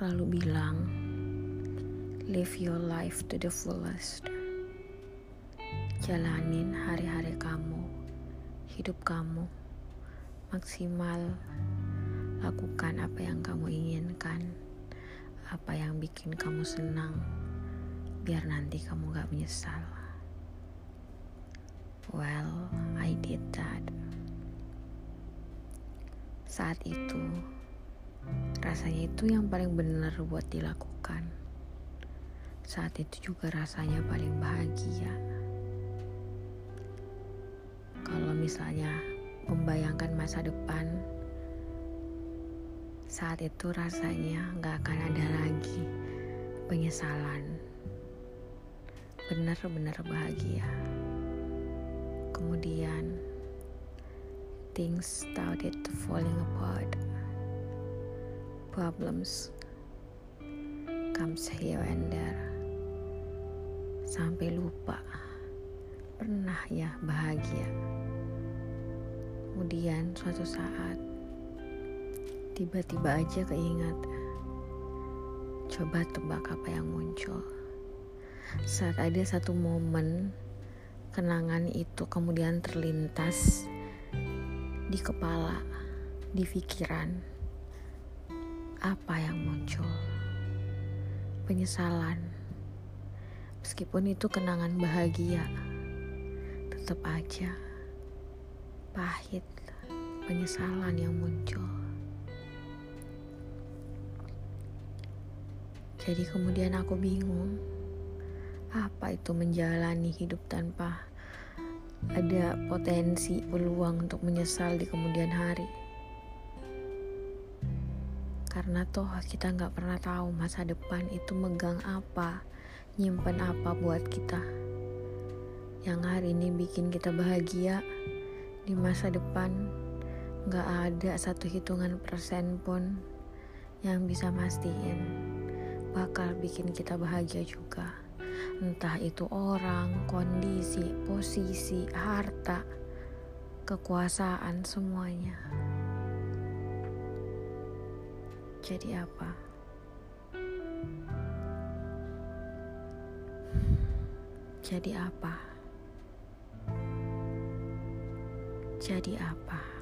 selalu bilang, live your life to the fullest. Jalanin hari-hari kamu, hidup kamu maksimal. Lakukan apa yang kamu inginkan, apa yang bikin kamu senang, biar nanti kamu gak menyesal. Well, I did that. Saat itu, Rasanya itu yang paling benar buat dilakukan. Saat itu juga rasanya paling bahagia. Kalau misalnya membayangkan masa depan, saat itu rasanya gak akan ada lagi penyesalan. Benar-benar bahagia. Kemudian, things started falling apart problems. Comes here and there. Sampai lupa. Pernah ya bahagia? Kemudian suatu saat tiba-tiba aja keingat coba tebak apa yang muncul. Saat ada satu momen kenangan itu kemudian terlintas di kepala di pikiran apa yang muncul? Penyesalan. Meskipun itu kenangan bahagia, tetap aja pahit penyesalan yang muncul. Jadi kemudian aku bingung, apa itu menjalani hidup tanpa ada potensi peluang untuk menyesal di kemudian hari karena toh kita nggak pernah tahu masa depan itu megang apa nyimpen apa buat kita yang hari ini bikin kita bahagia di masa depan nggak ada satu hitungan persen pun yang bisa mastiin bakal bikin kita bahagia juga entah itu orang, kondisi, posisi, harta, kekuasaan semuanya. Jadi apa? Jadi apa? Jadi apa?